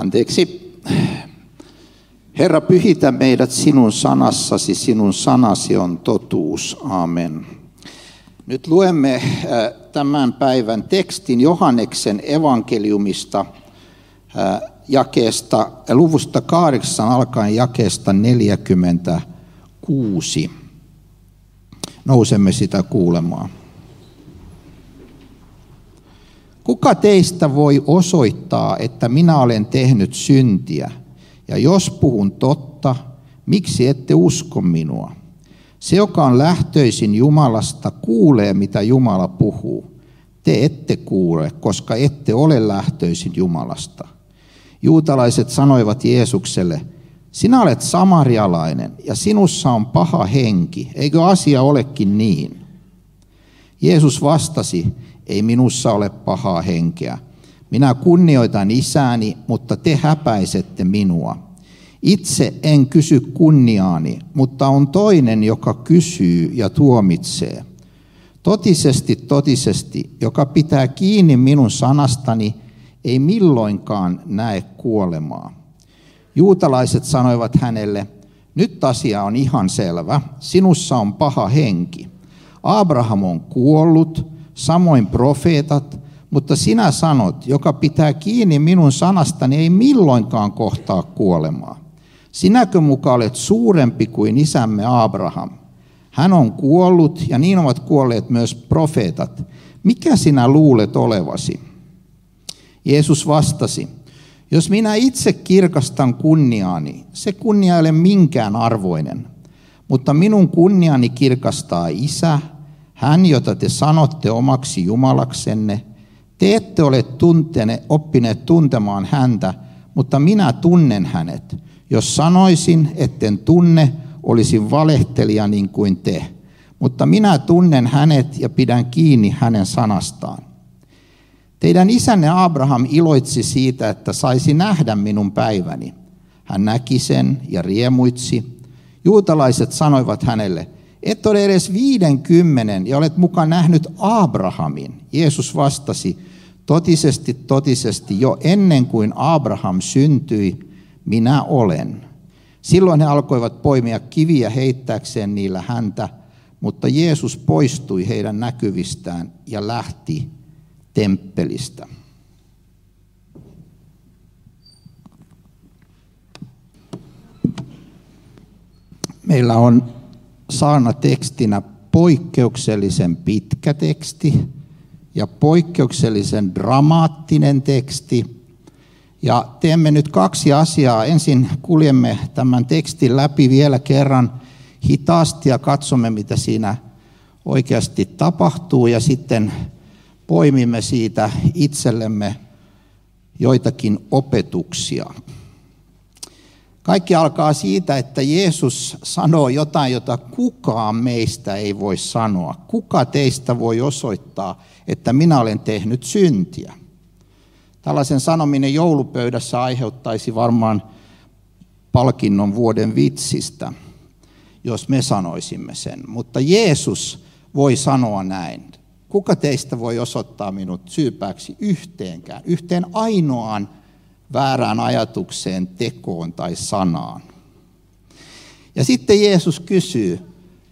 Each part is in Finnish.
Anteeksi. Herra, pyhitä meidät sinun sanassasi, sinun sanasi on totuus. Amen. Nyt luemme äh, tämän päivän tekstin Johanneksen evankeliumista äh, jakeesta, luvusta 8 alkaen jakeesta 46. Nousemme sitä kuulemaan. Kuka teistä voi osoittaa, että minä olen tehnyt syntiä? Ja jos puhun totta, miksi ette usko minua? Se, joka on lähtöisin Jumalasta, kuulee, mitä Jumala puhuu. Te ette kuule, koska ette ole lähtöisin Jumalasta. Juutalaiset sanoivat Jeesukselle, sinä olet samarialainen ja sinussa on paha henki, eikö asia olekin niin? Jeesus vastasi, ei minussa ole pahaa henkeä. Minä kunnioitan isääni, mutta te häpäisette minua. Itse en kysy kunniaani, mutta on toinen, joka kysyy ja tuomitsee. Totisesti, totisesti, joka pitää kiinni minun sanastani, ei milloinkaan näe kuolemaa. Juutalaiset sanoivat hänelle, nyt asia on ihan selvä, sinussa on paha henki. Abraham on kuollut, samoin profeetat, mutta sinä sanot, joka pitää kiinni minun sanastani, ei milloinkaan kohtaa kuolemaa. Sinäkö muka olet suurempi kuin isämme Abraham? Hän on kuollut ja niin ovat kuolleet myös profeetat. Mikä sinä luulet olevasi? Jeesus vastasi, jos minä itse kirkastan kunniaani, se kunnia ei ole minkään arvoinen, mutta minun kunniani kirkastaa isä, hän, jota te sanotte omaksi Jumalaksenne, te ette ole tuntene, oppineet tuntemaan häntä, mutta minä tunnen hänet. Jos sanoisin, etten tunne, olisin valehtelija niin kuin te. Mutta minä tunnen hänet ja pidän kiinni hänen sanastaan. Teidän isänne Abraham iloitsi siitä, että saisi nähdä minun päiväni. Hän näki sen ja riemuitsi. Juutalaiset sanoivat hänelle, et ole edes viidenkymmenen ja olet mukaan nähnyt Abrahamin. Jeesus vastasi, totisesti, totisesti, jo ennen kuin Abraham syntyi, minä olen. Silloin he alkoivat poimia kiviä heittääkseen niillä häntä, mutta Jeesus poistui heidän näkyvistään ja lähti temppelistä. Meillä on saana tekstinä poikkeuksellisen pitkä teksti ja poikkeuksellisen dramaattinen teksti. Ja teemme nyt kaksi asiaa. Ensin kuljemme tämän tekstin läpi vielä kerran hitaasti ja katsomme, mitä siinä oikeasti tapahtuu. Ja sitten poimimme siitä itsellemme joitakin opetuksia. Kaikki alkaa siitä, että Jeesus sanoo jotain, jota kukaan meistä ei voi sanoa. Kuka teistä voi osoittaa, että minä olen tehnyt syntiä? Tällaisen sanominen joulupöydässä aiheuttaisi varmaan palkinnon vuoden vitsistä, jos me sanoisimme sen. Mutta Jeesus voi sanoa näin. Kuka teistä voi osoittaa minut syypääksi yhteenkään, yhteen ainoaan väärään ajatukseen, tekoon tai sanaan. Ja sitten Jeesus kysyy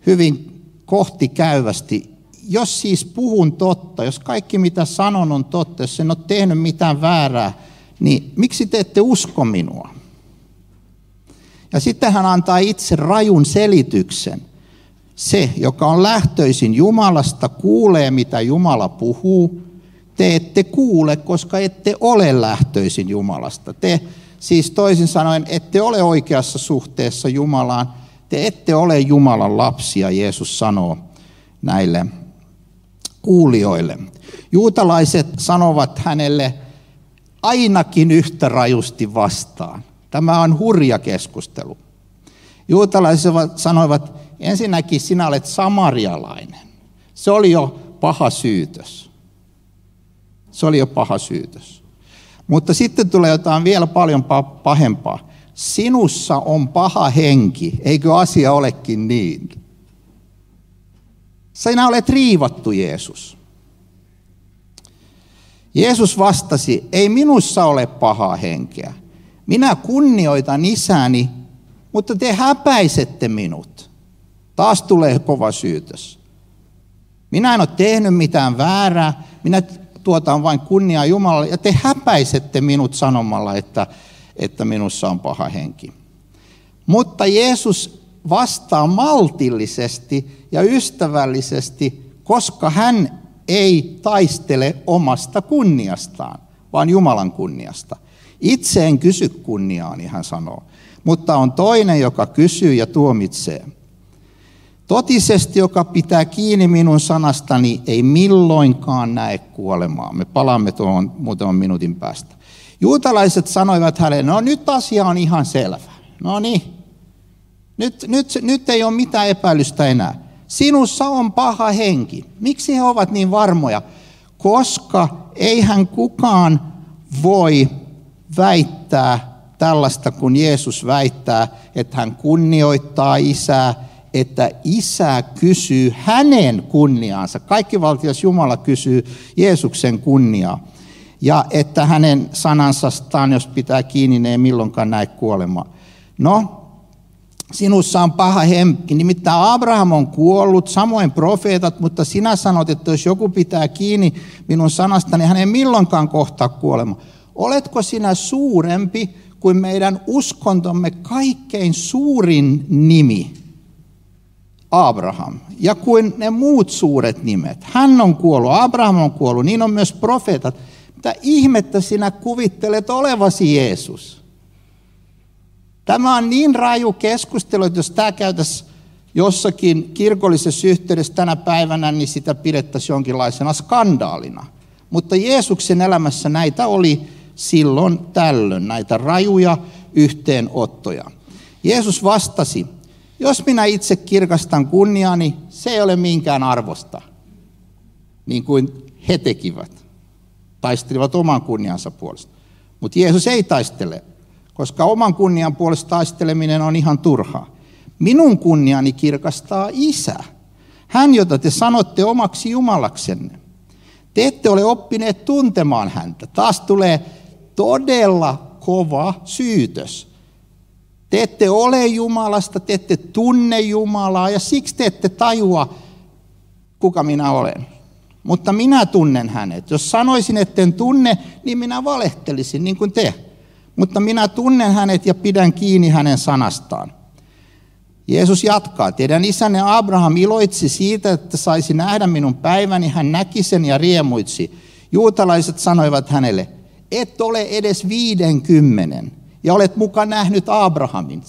hyvin kohti käyvästi, jos siis puhun totta, jos kaikki mitä sanon on totta, jos en ole tehnyt mitään väärää, niin miksi te ette usko minua? Ja sitten hän antaa itse rajun selityksen. Se, joka on lähtöisin Jumalasta, kuulee mitä Jumala puhuu, te ette kuule, koska ette ole lähtöisin Jumalasta. Te siis toisin sanoen ette ole oikeassa suhteessa Jumalaan. Te ette ole Jumalan lapsia, Jeesus sanoo näille kuulijoille. Juutalaiset sanovat hänelle ainakin yhtä rajusti vastaan. Tämä on hurja keskustelu. Juutalaiset sanoivat, ensinnäkin sinä olet samarialainen. Se oli jo paha syytös. Se oli jo paha syytös. Mutta sitten tulee jotain vielä paljon pahempaa. Sinussa on paha henki, eikö asia olekin niin? Sinä olet riivattu, Jeesus. Jeesus vastasi, ei minussa ole pahaa henkeä. Minä kunnioitan isäni, mutta te häpäisette minut. Taas tulee kova syytös. Minä en ole tehnyt mitään väärää, minä tuotan vain kunniaa Jumalalle, ja te häpäisette minut sanomalla, että, että minussa on paha henki. Mutta Jeesus vastaa maltillisesti ja ystävällisesti, koska hän ei taistele omasta kunniastaan, vaan Jumalan kunniasta. Itse en kysy kunniaani, hän sanoo, mutta on toinen, joka kysyy ja tuomitsee. Totisesti, joka pitää kiinni minun sanastani, ei milloinkaan näe kuolemaa. Me palaamme tuohon muutaman minuutin päästä. Juutalaiset sanoivat hänelle, no nyt asia on ihan selvä. No niin, nyt, nyt, nyt ei ole mitään epäilystä enää. Sinussa on paha henki. Miksi he ovat niin varmoja? Koska eihän kukaan voi väittää tällaista, kun Jeesus väittää, että hän kunnioittaa isää, että isä kysyy hänen kunniaansa. Kaikki valtias Jumala kysyy Jeesuksen kunniaa. Ja että hänen sanansastaan, jos pitää kiinni, ne ei milloinkaan näe kuolemaa. No, sinussa on paha henki. Nimittäin Abraham on kuollut, samoin profeetat, mutta sinä sanot, että jos joku pitää kiinni minun sanastani, niin hän ei milloinkaan kohtaa kuolema. Oletko sinä suurempi kuin meidän uskontomme kaikkein suurin nimi, Abraham, ja kuin ne muut suuret nimet. Hän on kuollut, Abraham on kuollut, niin on myös profeetat. Mitä ihmettä sinä kuvittelet olevasi Jeesus? Tämä on niin raju keskustelu, että jos tämä käytäisiin jossakin kirkollisessa yhteydessä tänä päivänä, niin sitä pidettäisiin jonkinlaisena skandaalina. Mutta Jeesuksen elämässä näitä oli silloin tällöin, näitä rajuja yhteenottoja. Jeesus vastasi, jos minä itse kirkastan kunniani, se ei ole minkään arvosta, niin kuin he tekivät. Taistelivat oman kunniansa puolesta. Mutta Jeesus ei taistele koska oman kunnian puolesta taisteleminen on ihan turhaa. Minun kunniani kirkastaa isä. Hän, jota te sanotte omaksi Jumalaksenne. Te ette ole oppineet tuntemaan häntä. Taas tulee todella kova syytös. Te ette ole Jumalasta, te ette tunne Jumalaa ja siksi te ette tajua, kuka minä olen. Mutta minä tunnen hänet. Jos sanoisin, etten tunne, niin minä valehtelisin niin kuin te mutta minä tunnen hänet ja pidän kiinni hänen sanastaan. Jeesus jatkaa, teidän isänne Abraham iloitsi siitä, että saisi nähdä minun päiväni, hän näki sen ja riemuitsi. Juutalaiset sanoivat hänelle, et ole edes viidenkymmenen ja olet mukaan nähnyt Abrahamin.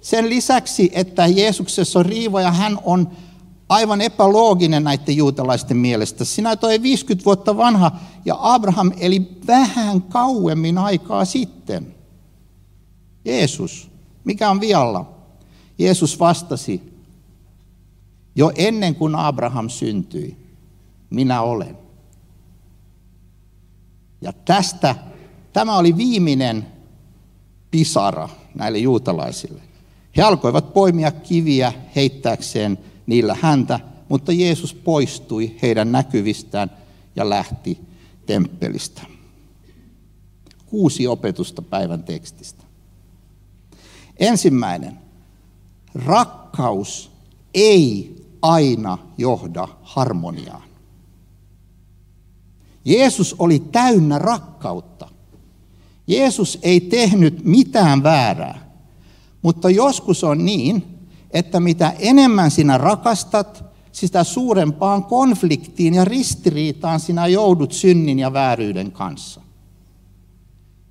Sen lisäksi, että Jeesuksessa on riiva ja hän on aivan epälooginen näiden juutalaisten mielestä. Sinä toi 50 vuotta vanha ja Abraham eli vähän kauemmin aikaa sitten. Jeesus, mikä on vialla? Jeesus vastasi, jo ennen kuin Abraham syntyi, minä olen. Ja tästä, tämä oli viimeinen pisara näille juutalaisille. He alkoivat poimia kiviä heittääkseen niillä häntä, mutta Jeesus poistui heidän näkyvistään ja lähti temppelistä. Kuusi opetusta päivän tekstistä. Ensimmäinen. Rakkaus ei aina johda harmoniaan. Jeesus oli täynnä rakkautta. Jeesus ei tehnyt mitään väärää, mutta joskus on niin, että mitä enemmän sinä rakastat, sitä suurempaan konfliktiin ja ristiriitaan sinä joudut synnin ja vääryyden kanssa.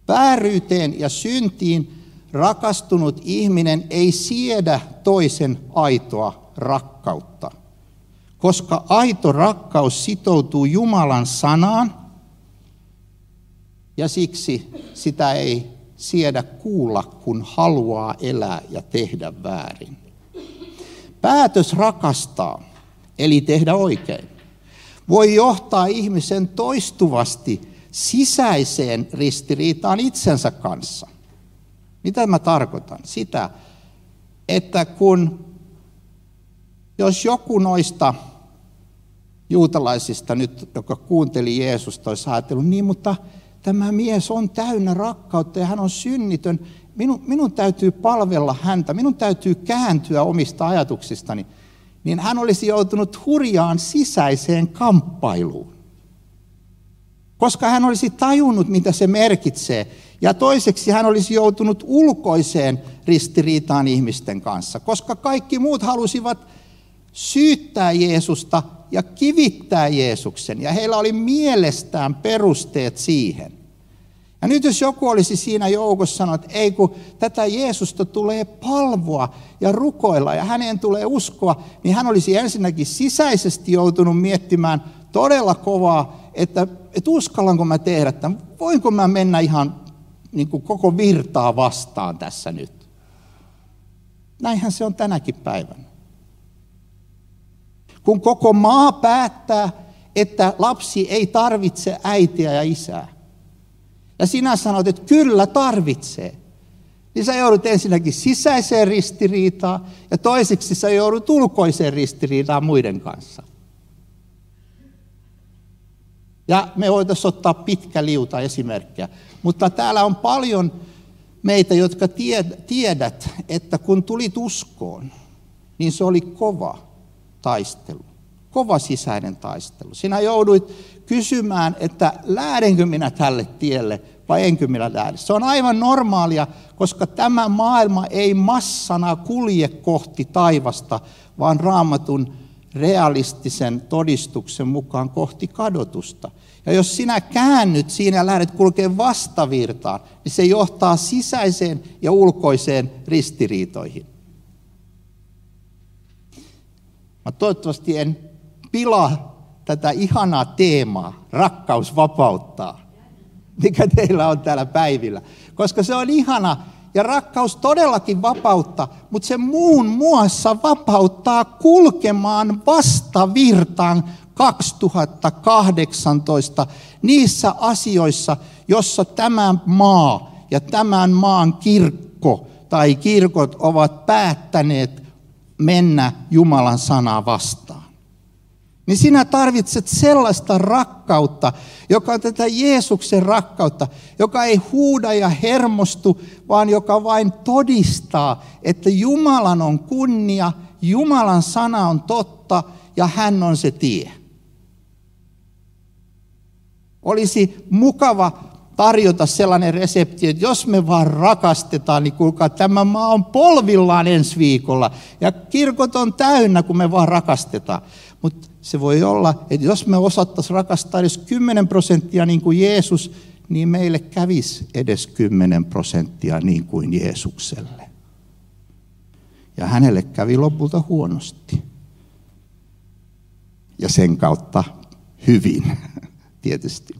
Vääryyteen ja syntiin rakastunut ihminen ei siedä toisen aitoa rakkautta, koska aito rakkaus sitoutuu Jumalan sanaan ja siksi sitä ei siedä kuulla, kun haluaa elää ja tehdä väärin. Päätös rakastaa, eli tehdä oikein, voi johtaa ihmisen toistuvasti sisäiseen ristiriitaan itsensä kanssa. Mitä mä tarkoitan? Sitä, että kun jos joku noista juutalaisista nyt, joka kuunteli Jeesusta, olisi ajatellut, niin mutta tämä mies on täynnä rakkautta ja hän on synnitön. Minun, minun täytyy palvella häntä, minun täytyy kääntyä omista ajatuksistani. Niin hän olisi joutunut hurjaan sisäiseen kamppailuun. Koska hän olisi tajunnut, mitä se merkitsee. Ja toiseksi hän olisi joutunut ulkoiseen ristiriitaan ihmisten kanssa, koska kaikki muut halusivat syyttää Jeesusta ja kivittää Jeesuksen. Ja heillä oli mielestään perusteet siihen. Ja nyt jos joku olisi siinä joukossa sanonut, että ei kun tätä Jeesusta tulee palvoa ja rukoilla ja häneen tulee uskoa, niin hän olisi ensinnäkin sisäisesti joutunut miettimään todella kovaa, että, että uskallanko mä tehdä tämän, voinko mä mennä ihan niin kuin koko virtaa vastaan tässä nyt. Näinhän se on tänäkin päivänä. Kun koko maa päättää, että lapsi ei tarvitse äitiä ja isää, ja sinä sanot, että kyllä tarvitsee, niin sä joudut ensinnäkin sisäiseen ristiriitaan ja toiseksi sä joudut ulkoiseen ristiriitaan muiden kanssa. Ja me voitaisiin ottaa pitkä liuta esimerkkejä. Mutta täällä on paljon meitä, jotka tiedät, että kun tulit uskoon, niin se oli kova taistelu. Kova sisäinen taistelu. Sinä jouduit kysymään, että lähdenkö minä tälle tielle vai enkö minä lähde. Se on aivan normaalia, koska tämä maailma ei massana kulje kohti taivasta, vaan raamatun realistisen todistuksen mukaan kohti kadotusta. Ja jos sinä käännyt siinä ja lähdet kulkemaan vastavirtaan, niin se johtaa sisäiseen ja ulkoiseen ristiriitoihin. Mä toivottavasti en pilaa tätä ihanaa teemaa, rakkaus vapauttaa, mikä teillä on täällä päivillä. Koska se on ihana ja rakkaus todellakin vapautta, mutta se muun muassa vapauttaa kulkemaan vastavirtaan 2018 niissä asioissa, jossa tämä maa ja tämän maan kirkko tai kirkot ovat päättäneet mennä Jumalan sanaa vastaan. Niin sinä tarvitset sellaista rakkautta, joka on tätä Jeesuksen rakkautta, joka ei huuda ja hermostu, vaan joka vain todistaa, että Jumalan on kunnia, Jumalan sana on totta ja hän on se tie. Olisi mukava tarjota sellainen resepti, että jos me vaan rakastetaan, niin kuulkaa, tämä maa on polvillaan ensi viikolla. Ja kirkot on täynnä, kun me vaan rakastetaan. Mutta se voi olla, että jos me osattaisiin rakastaa edes 10 prosenttia niin kuin Jeesus, niin meille kävisi edes 10 prosenttia niin kuin Jeesukselle. Ja hänelle kävi lopulta huonosti. Ja sen kautta hyvin, tietysti.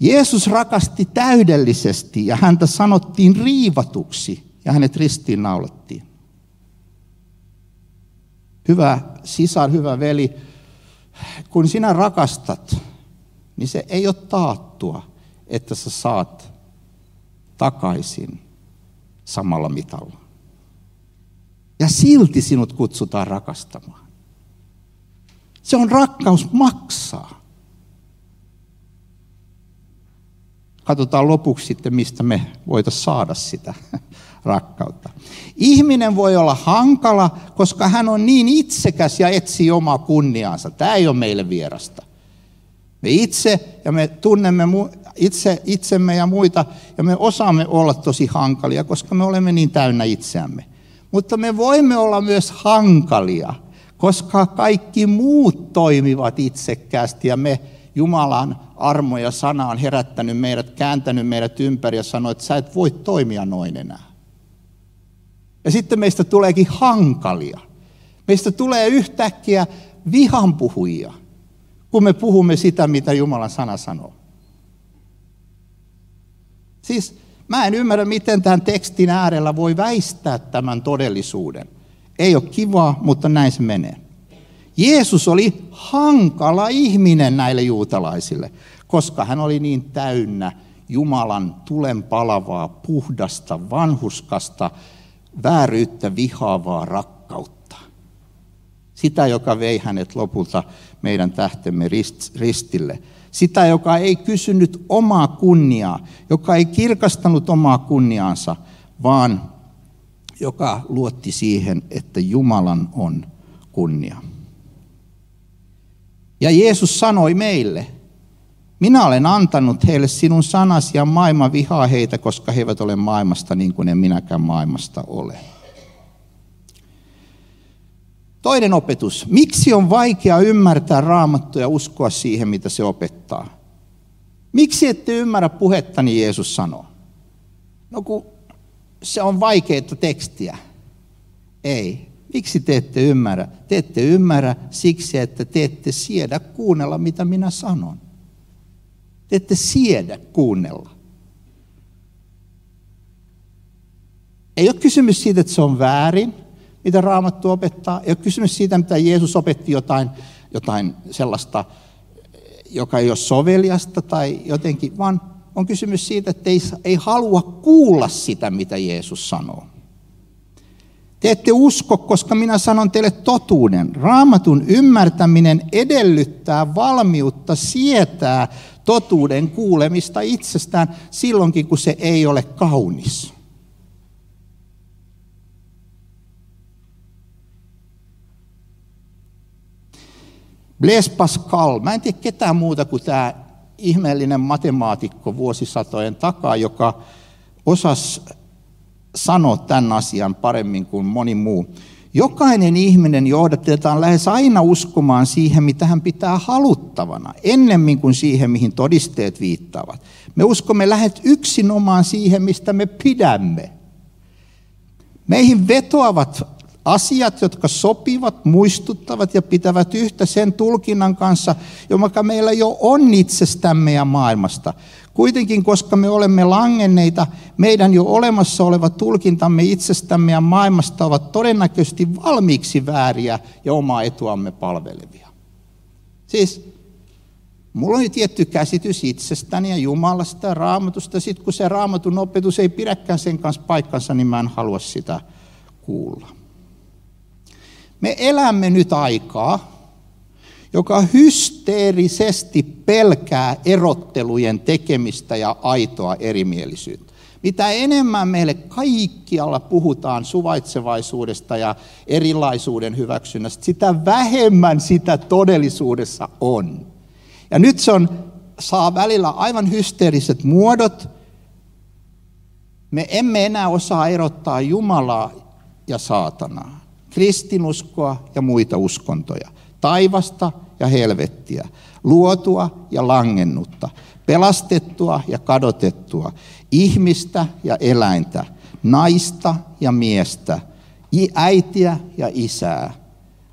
Jeesus rakasti täydellisesti ja häntä sanottiin riivatuksi ja hänet ristiin naulattiin. Hyvä sisar, hyvä veli, kun sinä rakastat, niin se ei ole taattua, että sä saat takaisin samalla mitalla. Ja silti sinut kutsutaan rakastamaan. Se on rakkaus maksaa. Katsotaan lopuksi sitten, mistä me voitaisiin saada sitä rakkautta. Ihminen voi olla hankala, koska hän on niin itsekäs ja etsii omaa kunniaansa. Tämä ei ole meille vierasta. Me itse ja me tunnemme itse, itsemme ja muita ja me osaamme olla tosi hankalia, koska me olemme niin täynnä itseämme. Mutta me voimme olla myös hankalia, koska kaikki muut toimivat itsekkäästi ja me Jumalan armo ja sana on herättänyt meidät, kääntänyt meidät ympäri ja sanoi, että sä et voi toimia noin enää. Ja sitten meistä tuleekin hankalia. Meistä tulee yhtäkkiä vihanpuhujia, kun me puhumme sitä, mitä Jumalan sana sanoo. Siis mä en ymmärrä, miten tämän tekstin äärellä voi väistää tämän todellisuuden. Ei ole kivaa, mutta näin se menee. Jeesus oli hankala ihminen näille juutalaisille, koska hän oli niin täynnä Jumalan tulen palavaa, puhdasta, vanhuskasta, vääryyttä vihaavaa rakkautta. Sitä, joka vei hänet lopulta meidän tähtemme ristille. Sitä, joka ei kysynyt omaa kunniaa, joka ei kirkastanut omaa kunniaansa, vaan joka luotti siihen, että Jumalan on kunnia. Ja Jeesus sanoi meille, minä olen antanut heille sinun sanasi ja maailma vihaa heitä, koska he eivät ole maailmasta niin kuin en minäkään maailmasta ole. Toinen opetus. Miksi on vaikea ymmärtää raamattua ja uskoa siihen, mitä se opettaa? Miksi ette ymmärrä puhettani, Jeesus sanoo? No kun se on vaikeaa tekstiä. Ei. Miksi te ette ymmärrä? Te ette ymmärrä siksi, että te ette siedä kuunnella, mitä minä sanon. Te ette siedä kuunnella. Ei ole kysymys siitä, että se on väärin, mitä Raamattu opettaa. Ei ole kysymys siitä, mitä Jeesus opetti jotain, jotain sellaista, joka ei ole soveliasta tai jotenkin, vaan on kysymys siitä, että ei, ei halua kuulla sitä, mitä Jeesus sanoo. Te ette usko, koska minä sanon teille totuuden. Raamatun ymmärtäminen edellyttää valmiutta sietää totuuden kuulemista itsestään silloinkin, kun se ei ole kaunis. Blaise Pascal, mä en tiedä ketään muuta kuin tämä ihmeellinen matemaatikko vuosisatojen takaa, joka osasi sanoa tämän asian paremmin kuin moni muu. Jokainen ihminen johdatetaan lähes aina uskomaan siihen, mitä hän pitää haluttavana, ennemmin kuin siihen, mihin todisteet viittaavat. Me uskomme lähet yksinomaan siihen, mistä me pidämme. Meihin vetoavat asiat, jotka sopivat, muistuttavat ja pitävät yhtä sen tulkinnan kanssa, joka meillä jo on itsestämme ja maailmasta. Kuitenkin, koska me olemme langenneita, meidän jo olemassa oleva tulkintamme itsestämme ja maailmasta ovat todennäköisesti valmiiksi vääriä ja omaa etuamme palvelevia. Siis mulla on tietty käsitys itsestäni ja Jumalasta ja raamatusta. Sitten kun se raamatun opetus ei pidäkään sen kanssa paikkansa, niin mä en halua sitä kuulla. Me elämme nyt aikaa, joka hysteerisesti pelkää erottelujen tekemistä ja aitoa erimielisyyttä. Mitä enemmän meille kaikkialla puhutaan suvaitsevaisuudesta ja erilaisuuden hyväksynnästä, sitä vähemmän sitä todellisuudessa on. Ja nyt se on, saa välillä aivan hysteeriset muodot. Me emme enää osaa erottaa Jumalaa ja saatanaa, kristinuskoa ja muita uskontoja taivasta ja helvettiä, luotua ja langennutta, pelastettua ja kadotettua, ihmistä ja eläintä, naista ja miestä, äitiä ja isää,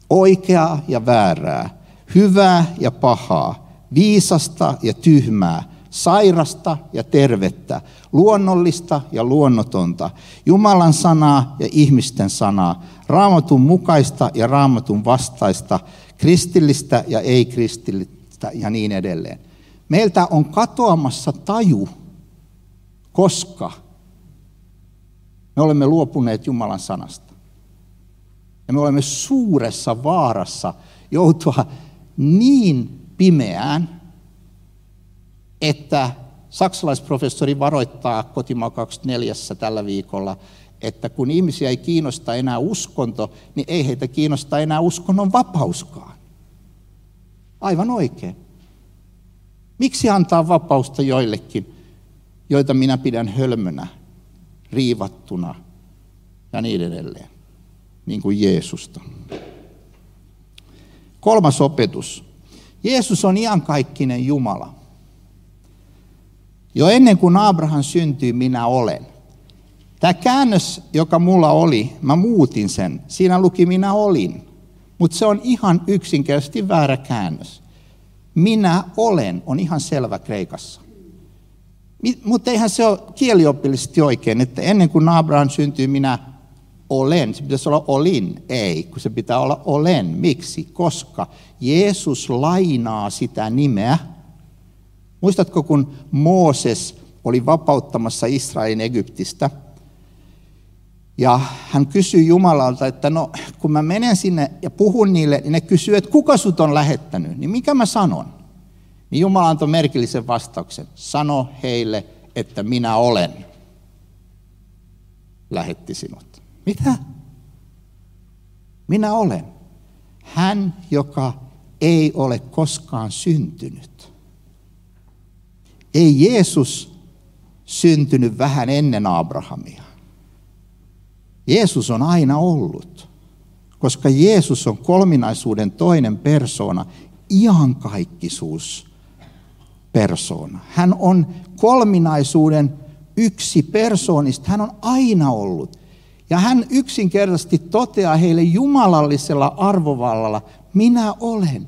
oikeaa ja väärää, hyvää ja pahaa, viisasta ja tyhmää, sairasta ja tervettä, luonnollista ja luonnotonta, Jumalan sanaa ja ihmisten sanaa, raamatun mukaista ja raamatun vastaista, kristillistä ja ei-kristillistä ja niin edelleen. Meiltä on katoamassa taju, koska me olemme luopuneet Jumalan sanasta. Ja me olemme suuressa vaarassa joutua niin pimeään, että saksalaisprofessori varoittaa kotimaa 24 tällä viikolla, että kun ihmisiä ei kiinnosta enää uskonto, niin ei heitä kiinnosta enää uskonnon vapauskaan. Aivan oikein. Miksi antaa vapausta joillekin, joita minä pidän hölmönä, riivattuna ja niin edelleen, niin kuin Jeesusta. Kolmas opetus. Jeesus on iankaikkinen Jumala. Jo ennen kuin Abraham syntyi, minä olen. Tämä käännös, joka mulla oli, mä muutin sen. Siinä luki minä olin. Mutta se on ihan yksinkertaisesti väärä käännös. Minä olen on ihan selvä kreikassa. Mutta eihän se ole kieliopillisesti oikein, että ennen kuin Abraham syntyi, minä olen. Se pitäisi olla olin. Ei, kun se pitää olla olen. Miksi? Koska Jeesus lainaa sitä nimeä. Muistatko, kun Mooses oli vapauttamassa Israelin Egyptistä – Ja hän kysyi Jumalalta, että no kun mä menen sinne ja puhun niille, niin ne kysyy, että kuka sut on lähettänyt, niin mikä mä sanon? Niin Jumala antoi merkillisen vastauksen. Sano heille, että minä olen. Lähetti sinut. Mitä? Minä olen. Hän, joka ei ole koskaan syntynyt. Ei Jeesus syntynyt vähän ennen Abrahamia. Jeesus on aina ollut, koska Jeesus on kolminaisuuden toinen persona, iankaikkisuus persona. Hän on kolminaisuuden yksi persoonista, hän on aina ollut. Ja hän yksinkertaisesti toteaa heille jumalallisella arvovallalla, minä olen.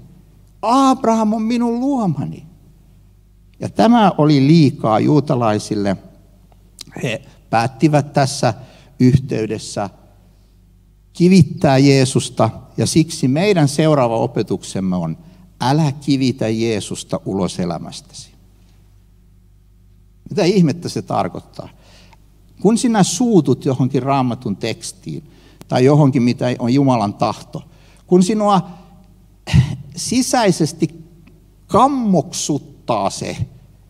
Abraham on minun luomani. Ja tämä oli liikaa juutalaisille. He päättivät tässä yhteydessä kivittää Jeesusta ja siksi meidän seuraava opetuksemme on, älä kivitä Jeesusta ulos elämästäsi. Mitä ihmettä se tarkoittaa? Kun sinä suutut johonkin raamatun tekstiin tai johonkin, mitä on Jumalan tahto, kun sinua sisäisesti kammoksuttaa se,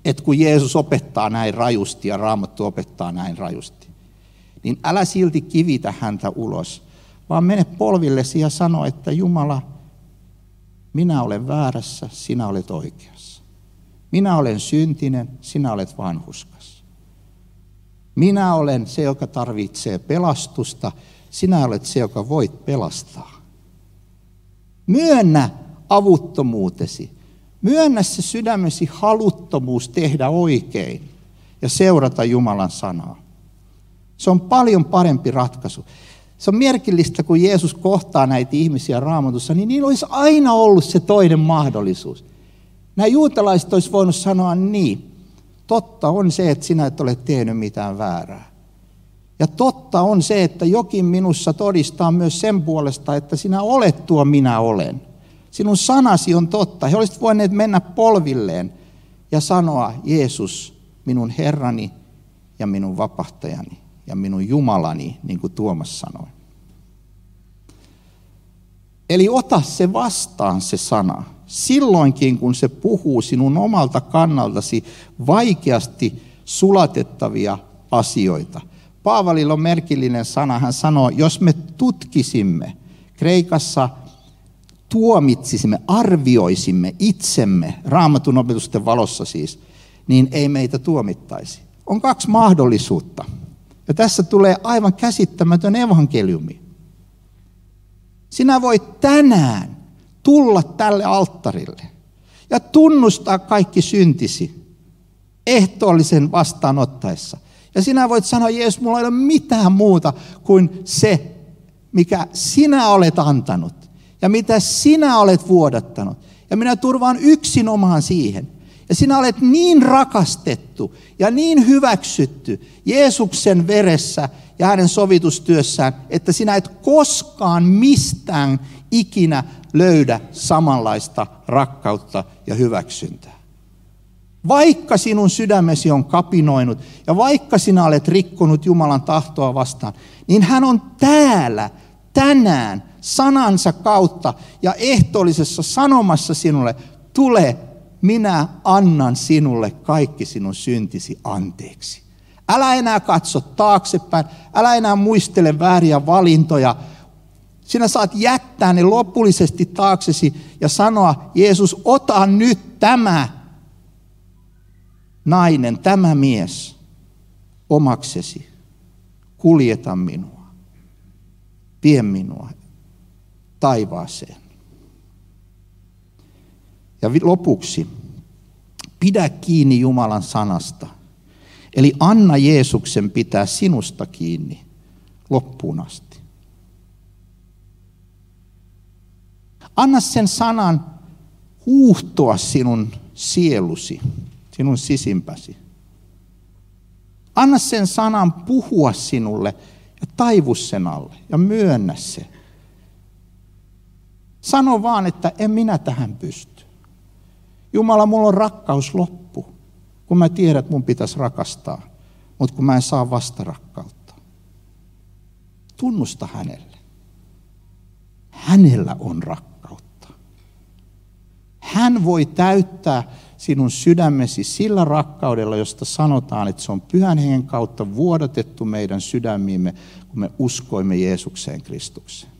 että kun Jeesus opettaa näin rajusti ja Raamattu opettaa näin rajusti, niin älä silti kivitä häntä ulos, vaan mene polvillesi ja sano, että Jumala, minä olen väärässä, sinä olet oikeassa. Minä olen syntinen, sinä olet vanhuskas. Minä olen se, joka tarvitsee pelastusta, sinä olet se, joka voit pelastaa. Myönnä avuttomuutesi. Myönnä se sydämesi haluttomuus tehdä oikein ja seurata Jumalan sanaa. Se on paljon parempi ratkaisu. Se on merkillistä, kun Jeesus kohtaa näitä ihmisiä raamatussa, niin niillä olisi aina ollut se toinen mahdollisuus. Nämä juutalaiset olisi voinut sanoa niin. Totta on se, että sinä et ole tehnyt mitään väärää. Ja totta on se, että jokin minussa todistaa myös sen puolesta, että sinä olet tuo minä olen. Sinun sanasi on totta. He olisivat voineet mennä polvilleen ja sanoa, Jeesus, minun Herrani ja minun vapahtajani ja minun Jumalani, niin kuin Tuomas sanoi. Eli ota se vastaan se sana. Silloinkin, kun se puhuu sinun omalta kannaltasi vaikeasti sulatettavia asioita. Paavalilla on merkillinen sana. Hän sanoo, jos me tutkisimme, Kreikassa tuomitsisimme, arvioisimme itsemme, raamatun opetusten valossa siis, niin ei meitä tuomittaisi. On kaksi mahdollisuutta. Ja tässä tulee aivan käsittämätön evankeliumi. Sinä voit tänään tulla tälle alttarille ja tunnustaa kaikki syntisi ehtoollisen vastaanottaessa. Ja sinä voit sanoa, Jeesus, mulla ei ole mitään muuta kuin se, mikä sinä olet antanut ja mitä sinä olet vuodattanut. Ja minä turvaan yksinomaan siihen. Ja sinä olet niin rakastettu ja niin hyväksytty Jeesuksen veressä ja hänen sovitustyössään, että sinä et koskaan mistään ikinä löydä samanlaista rakkautta ja hyväksyntää. Vaikka sinun sydämesi on kapinoinut ja vaikka sinä olet rikkonut Jumalan tahtoa vastaan, niin hän on täällä tänään sanansa kautta ja ehtoollisessa sanomassa sinulle, tule minä annan sinulle kaikki sinun syntisi anteeksi. Älä enää katso taaksepäin, älä enää muistele vääriä valintoja. Sinä saat jättää ne lopullisesti taaksesi ja sanoa, Jeesus, ota nyt tämä nainen, tämä mies omaksesi. Kuljeta minua. Vie minua taivaaseen. Ja lopuksi, pidä kiinni Jumalan sanasta. Eli anna Jeesuksen pitää sinusta kiinni loppuun asti. Anna sen sanan huuhtoa sinun sielusi, sinun sisimpäsi. Anna sen sanan puhua sinulle ja taivu sen alle ja myönnä se. Sano vaan, että en minä tähän pysty. Jumala, mulla on rakkaus loppu, kun mä tiedän, että mun pitäisi rakastaa, mutta kun mä en saa vasta rakkautta. Tunnusta hänelle. Hänellä on rakkautta. Hän voi täyttää sinun sydämesi sillä rakkaudella, josta sanotaan, että se on pyhän hengen kautta vuodatettu meidän sydämiimme, kun me uskoimme Jeesukseen Kristukseen.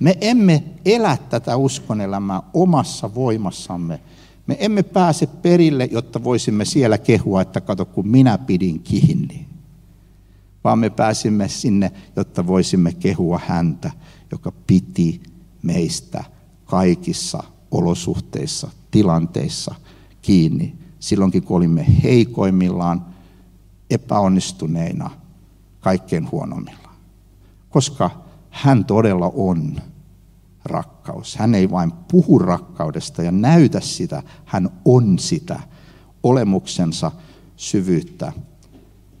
Me emme elä tätä uskonelämää omassa voimassamme. Me emme pääse perille, jotta voisimme siellä kehua, että kato kun minä pidin kiinni. Vaan me pääsimme sinne, jotta voisimme kehua häntä, joka piti meistä kaikissa olosuhteissa, tilanteissa kiinni. Silloinkin kun olimme heikoimmillaan, epäonnistuneina, kaikkein huonommilla. Koska hän todella on rakkaus. Hän ei vain puhu rakkaudesta ja näytä sitä, hän on sitä olemuksensa syvyyttä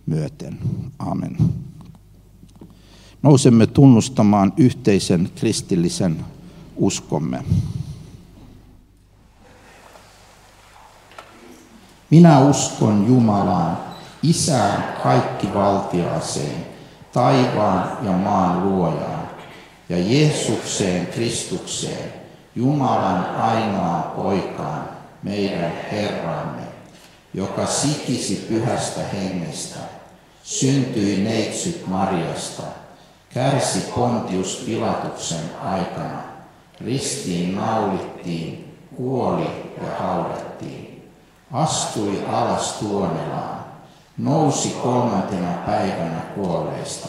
myöten. Amen. Nousemme tunnustamaan yhteisen kristillisen uskomme. Minä uskon Jumalaan, Isään valtiaaseen, taivaan ja maan luojaan, ja Jeesukseen Kristukseen, Jumalan ainoaan poikaan, meidän Herramme, joka sikisi pyhästä hengestä, syntyi neitsyt Marjasta, kärsi Pontius Pilatuksen aikana, ristiin naulittiin, kuoli ja haudattiin, astui alas tuonelaan, nousi kolmantena päivänä kuolleista,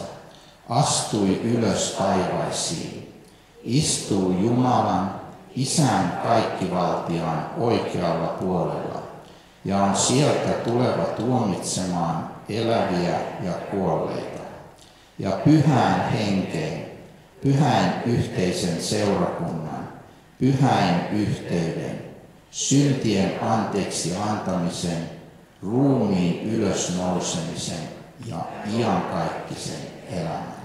astui ylös taivaisiin, istuu Jumalan, Isän kaikkivaltiaan oikealla puolella ja on sieltä tuleva tuomitsemaan eläviä ja kuolleita. Ja pyhään henkeen, pyhän yhteisen seurakunnan, pyhäin yhteyden, syntien anteeksi antamisen, ruumiin ylösnousemisen ja iankaikkisen elämän.